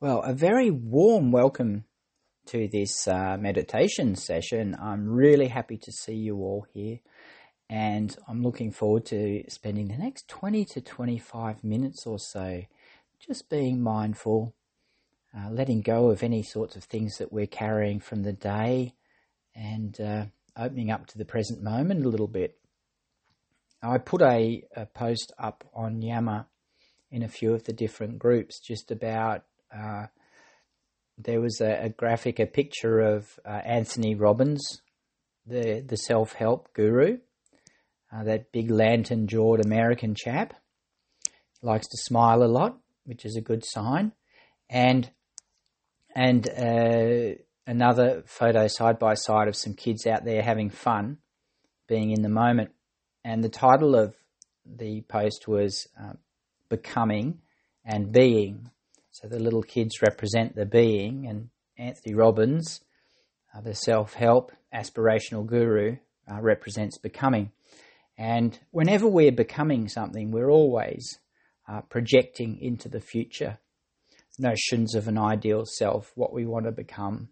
Well, a very warm welcome to this uh, meditation session. I'm really happy to see you all here, and I'm looking forward to spending the next 20 to 25 minutes or so just being mindful, uh, letting go of any sorts of things that we're carrying from the day, and uh, opening up to the present moment a little bit. I put a, a post up on Yammer in a few of the different groups just about uh, there was a, a, graphic, a picture of uh, Anthony Robbins, the the self help guru, uh, that big lantern jawed American chap. He likes to smile a lot, which is a good sign, and and uh, another photo side by side of some kids out there having fun, being in the moment, and the title of the post was uh, "Becoming and Being." So the little kids represent the being, and Anthony Robbins, uh, the self help aspirational guru, uh, represents becoming. And whenever we're becoming something, we're always uh, projecting into the future notions of an ideal self, what we want to become,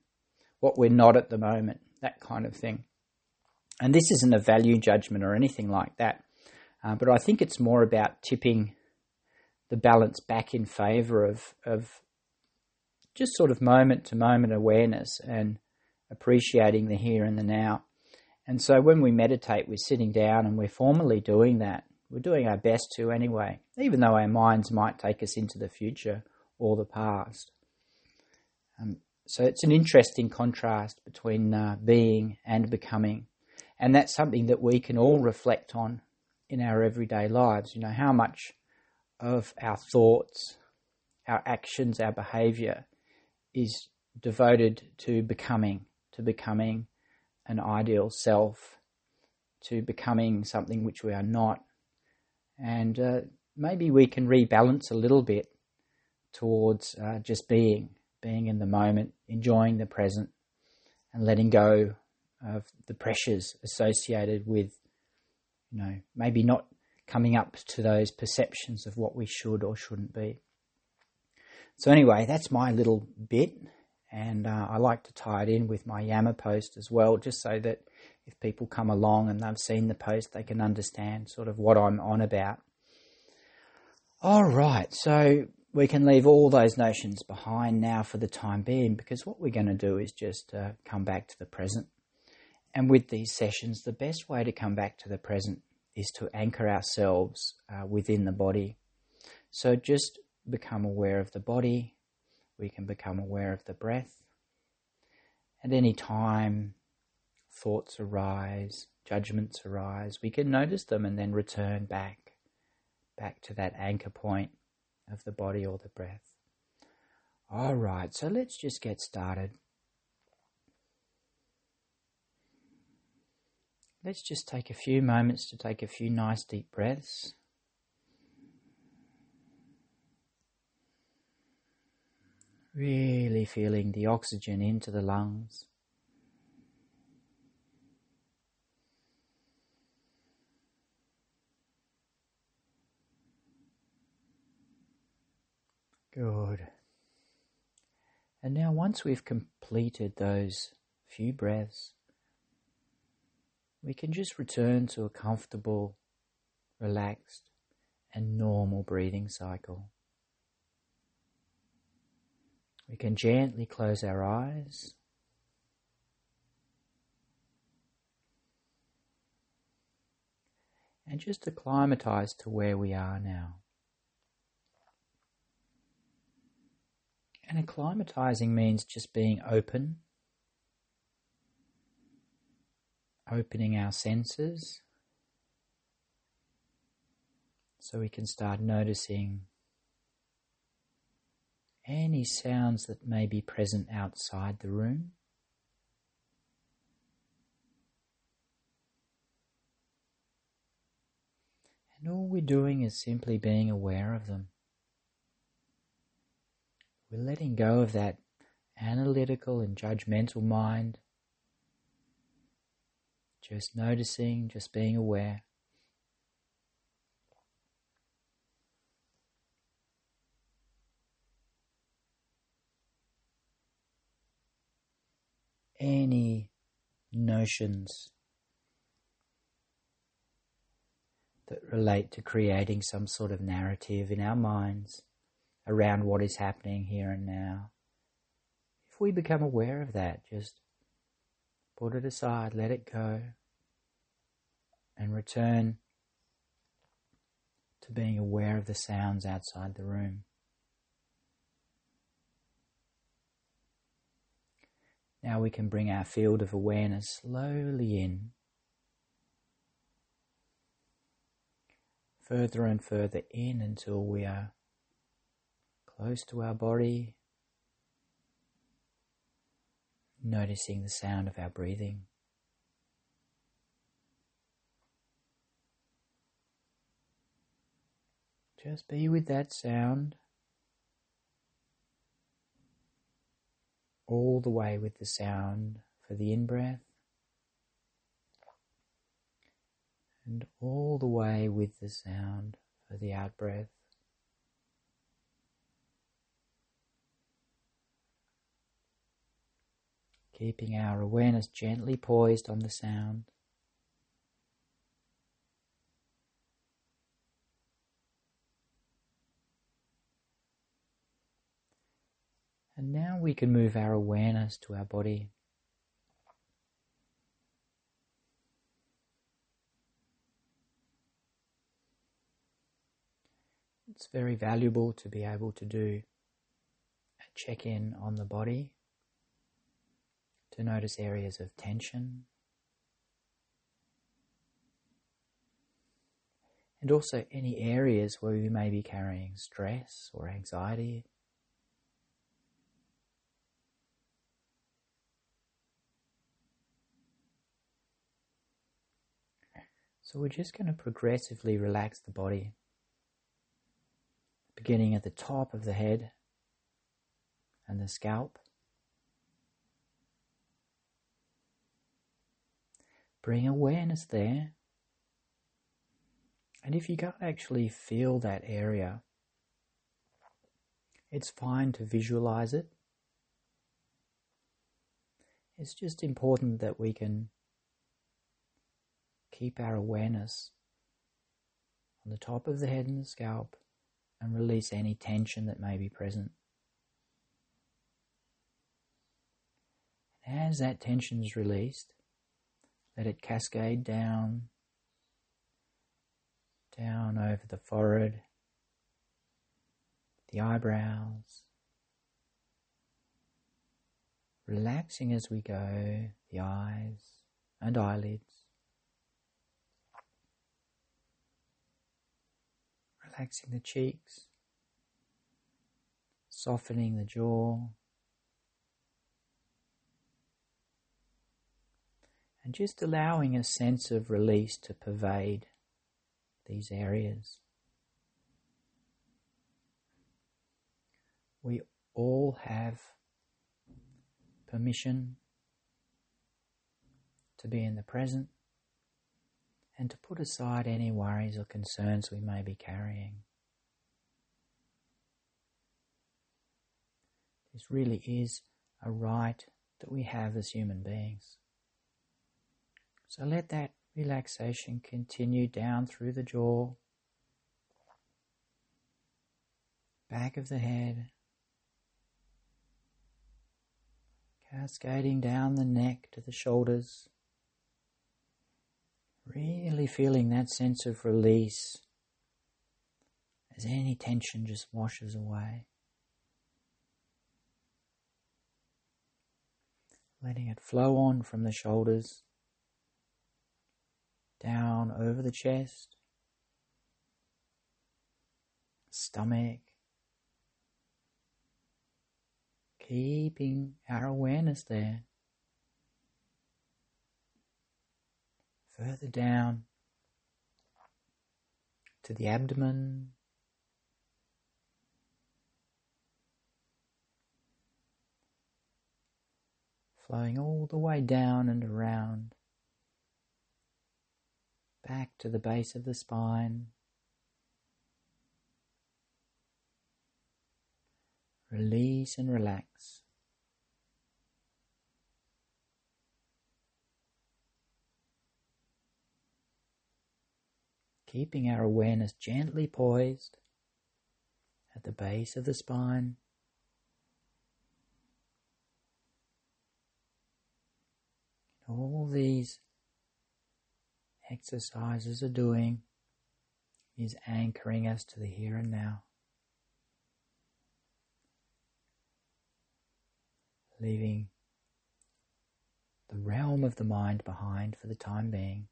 what we're not at the moment, that kind of thing. And this isn't a value judgment or anything like that, uh, but I think it's more about tipping the balance back in favor of of just sort of moment to moment awareness and appreciating the here and the now. And so when we meditate, we're sitting down and we're formally doing that. We're doing our best to anyway, even though our minds might take us into the future or the past. Um, so it's an interesting contrast between uh, being and becoming. And that's something that we can all reflect on in our everyday lives. You know, how much of our thoughts, our actions, our behavior is devoted to becoming, to becoming an ideal self, to becoming something which we are not. And uh, maybe we can rebalance a little bit towards uh, just being, being in the moment, enjoying the present, and letting go of the pressures associated with, you know, maybe not coming up to those perceptions of what we should or shouldn't be. So, anyway, that's my little bit, and uh, I like to tie it in with my Yammer post as well, just so that if people come along and they've seen the post, they can understand sort of what I'm on about. All right, so we can leave all those notions behind now for the time being because what we're going to do is just uh, come back to the present. And with these sessions, the best way to come back to the present is to anchor ourselves uh, within the body. So just become aware of the body. We can become aware of the breath. At any time thoughts arise, judgments arise, we can notice them and then return back, back to that anchor point of the body or the breath. All right, so let's just get started. Let's just take a few moments to take a few nice deep breaths. Really feeling the oxygen into the lungs. Good. And now, once we've completed those few breaths, we can just return to a comfortable, relaxed, and normal breathing cycle. We can gently close our eyes. And just acclimatize to where we are now. And acclimatizing means just being open opening our senses so we can start noticing any sounds that may be present outside the room. And all we're doing is simply being aware of them. We're letting go of that analytical and judgmental mind just noticing, just being aware. Any notions that relate to creating some sort of narrative in our minds around what is happening here and now. If we become aware of that, just put it aside, let it go and return to being aware of the sounds outside the room. Now we can bring our field of awareness slowly in, further and further in until we are close to our body, noticing the sound of our breathing. Just be with that sound all the way with the sound for the in breath and all the way with the sound for the out breath. Keeping our awareness gently poised on the sound. And now we can move our awareness to our body. It's very valuable to be able to do a check in on the body, to notice areas of tension, and also any areas where we may be carrying stress or anxiety. So we're just going to progressively relax the body, beginning at the top of the head and the scalp. Bring awareness there. And if you can't actually feel that area, it's fine to visualize it. It's just important that we can keep our awareness on the top of the head and the scalp and release any tension that may be present. And as that tension is released, let it cascade down, down over the forehead, the eyebrows, relaxing as we go, the eyes and eyelids. Relaxing the cheeks, softening the jaw, and just allowing a sense of release to pervade these areas. We all have permission to be in the present and to put aside any worries or concerns we may be carrying. This really is a right that we have as human beings. So let that relaxation continue down through the jaw, back of the head, cascading down the neck to the shoulders. Really feeling that sense of release as any tension just washes away. Letting it flow on from the shoulders, down over the chest, stomach, keeping our awareness there. Further down to the abdomen. Flowing all the way down and around, back to the base of the spine. Release and relax. Keeping our awareness gently poised at the base of the spine. All these exercises are doing is anchoring us to the here and now. Leaving the realm of the mind behind for the time being.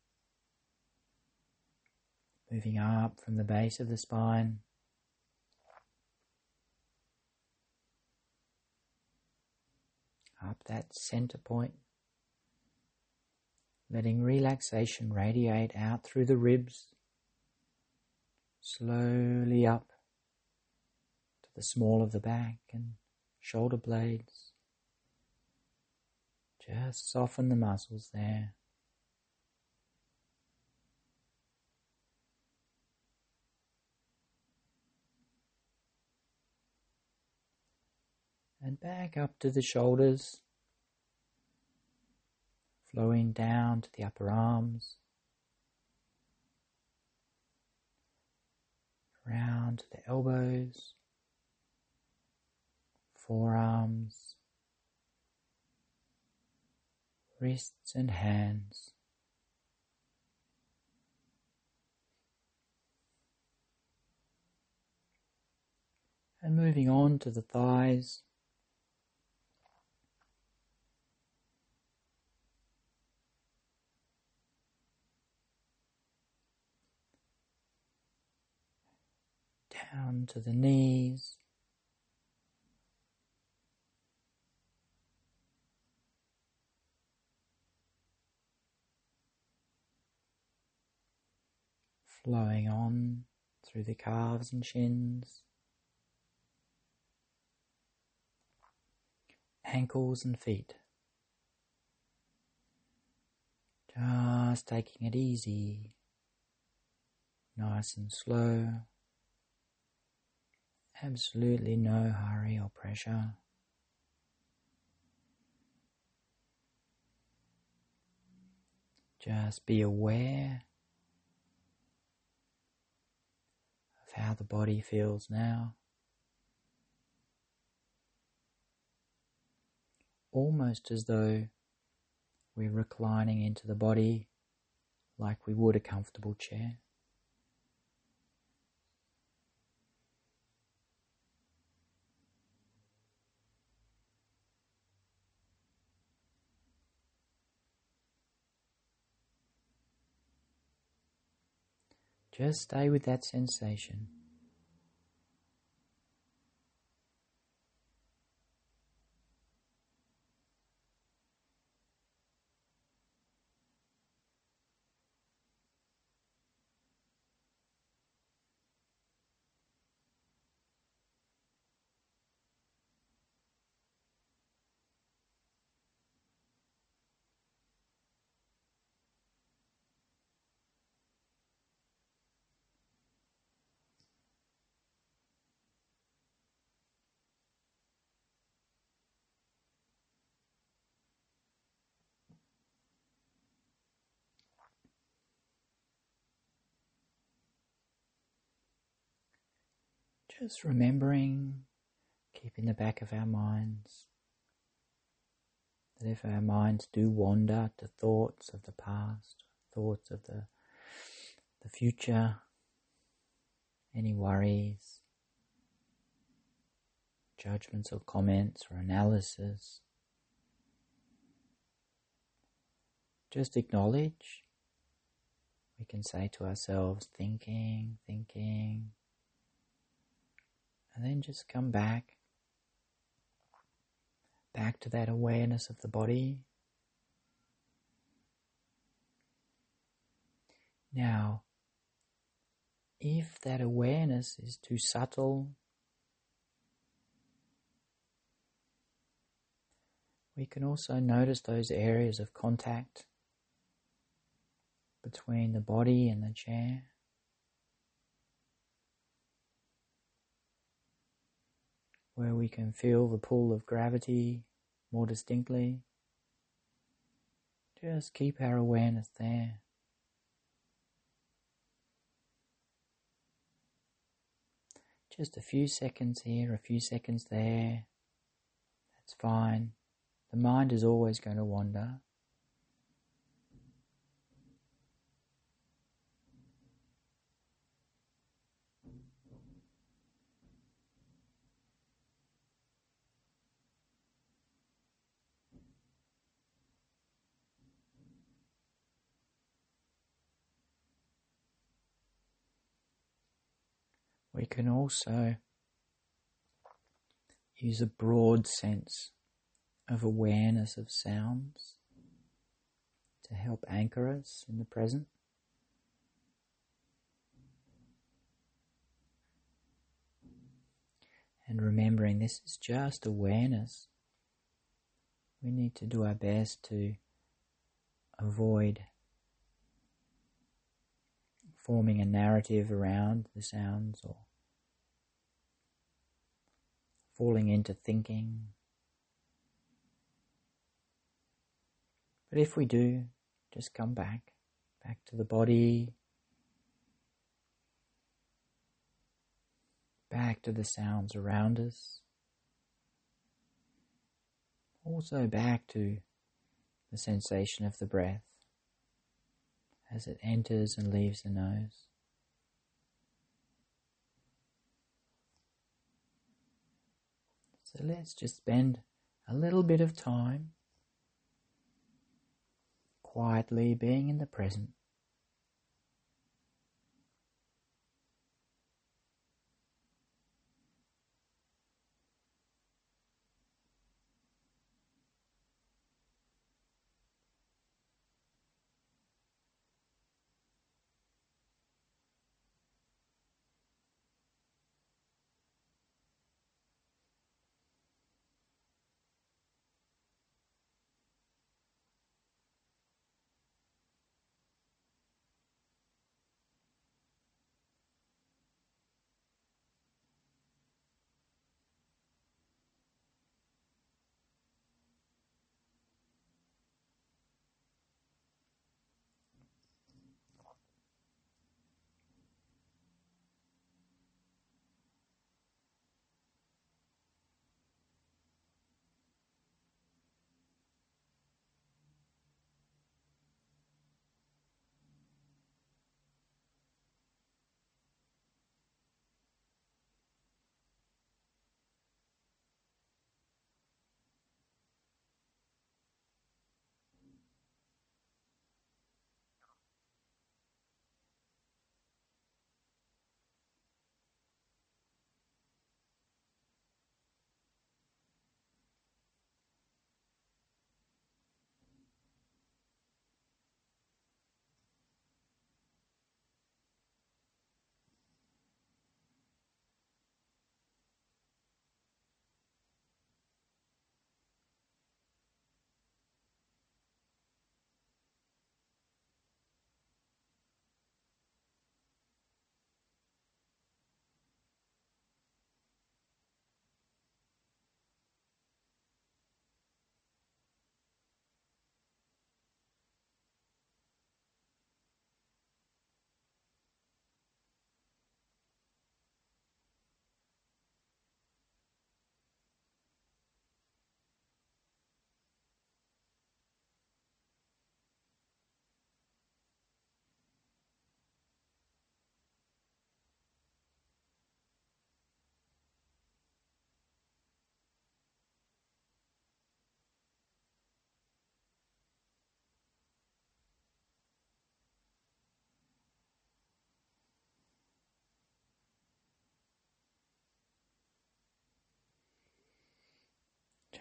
Moving up from the base of the spine. Up that center point letting relaxation radiate out through the ribs, slowly up to the small of the back and shoulder blades. Just soften the muscles there. And back up to the shoulders flowing down to the upper arms, around to the elbows, forearms, wrists and hands. And moving on to the thighs. Down to the knees. Flowing on through the calves and shins, ankles and feet. Just taking it easy, nice and slow. Absolutely no hurry or pressure. Just be aware of how the body feels now. Almost as though we're reclining into the body like we would a comfortable chair. Just stay with that sensation. Just remembering, keep in the back of our minds that if our minds do wander to thoughts of the past, thoughts of the, the future, any worries, judgments or comments or analysis, just acknowledge. We can say to ourselves, thinking, thinking, and then just come back, back to that awareness of the body. Now, if that awareness is too subtle, we can also notice those areas of contact between the body and the chair. where we can feel the pull of gravity more distinctly. Just keep our awareness there. Just a few seconds here, a few seconds there. That's fine. The mind is always going to wander. We can also use a broad sense of awareness of sounds to help anchor us in the present. And remembering this is just awareness, we need to do our best to avoid forming a narrative around the sounds or falling into thinking. But if we do, just come back, back to the body, back to the sounds around us, also back to the sensation of the breath as it enters and leaves the nose. So let's just spend a little bit of time quietly being in the present.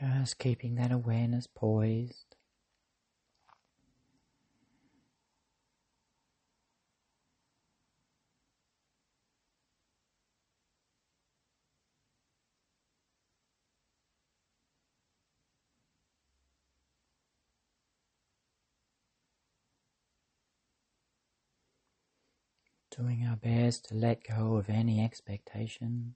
Just keeping that awareness poised. Doing our best to let go of any expectations.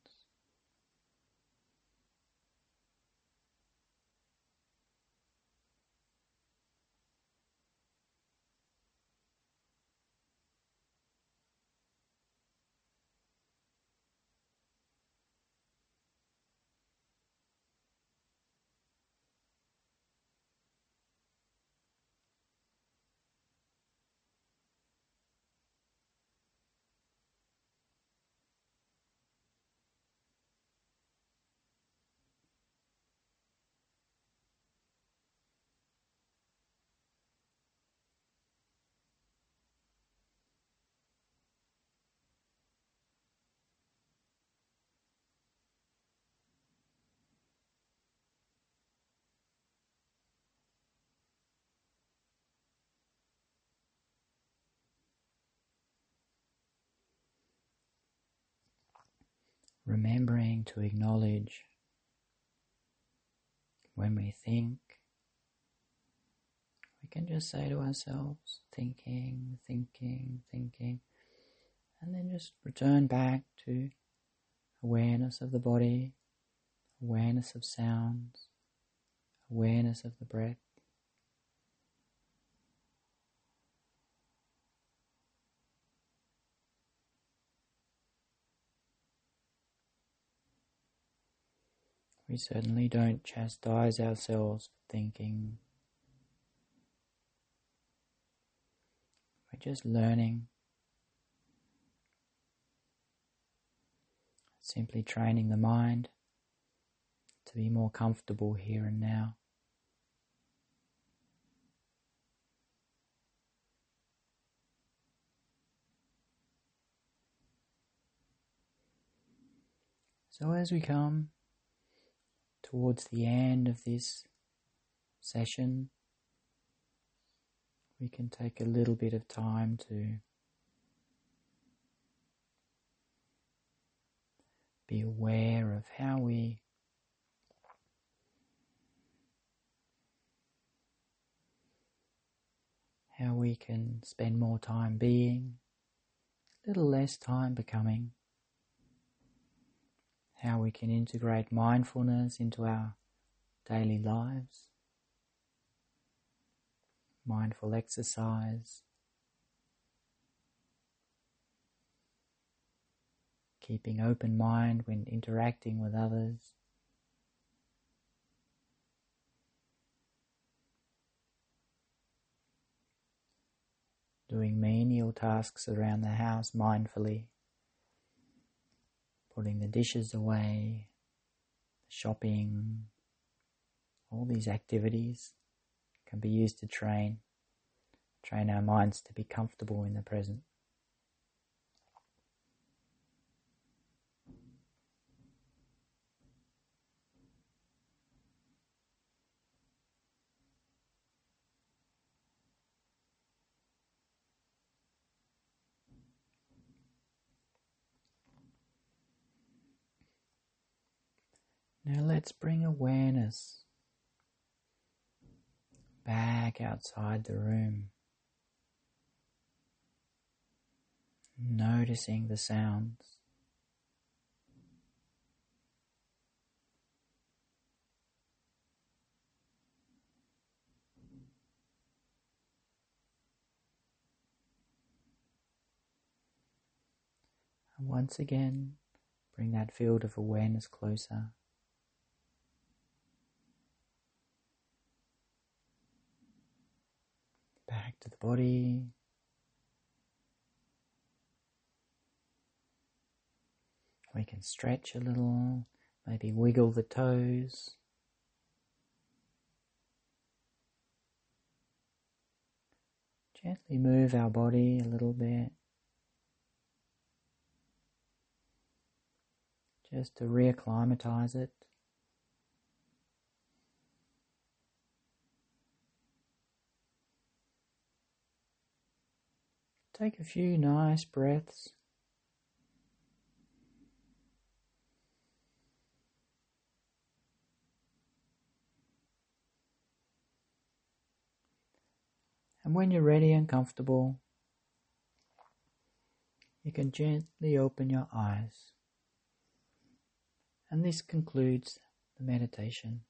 Remembering to acknowledge when we think, we can just say to ourselves, thinking, thinking, thinking, and then just return back to awareness of the body, awareness of sounds, awareness of the breath. We certainly don't chastise ourselves for thinking. We're just learning, simply training the mind to be more comfortable here and now. So, as we come towards the end of this session, we can take a little bit of time to be aware of how we how we can spend more time being, a little less time becoming how we can integrate mindfulness into our daily lives, mindful exercise, keeping open mind when interacting with others. Doing menial tasks around the house mindfully putting the dishes away, shopping, all these activities can be used to train, train our minds to be comfortable in the present. Now let's bring awareness back outside the room, noticing the sounds. And once again, bring that field of awareness closer. Back to the body. We can stretch a little, maybe wiggle the toes. Gently move our body a little bit. Just to reacclimatize it. Take a few nice breaths. And when you're ready and comfortable, you can gently open your eyes. And this concludes the meditation.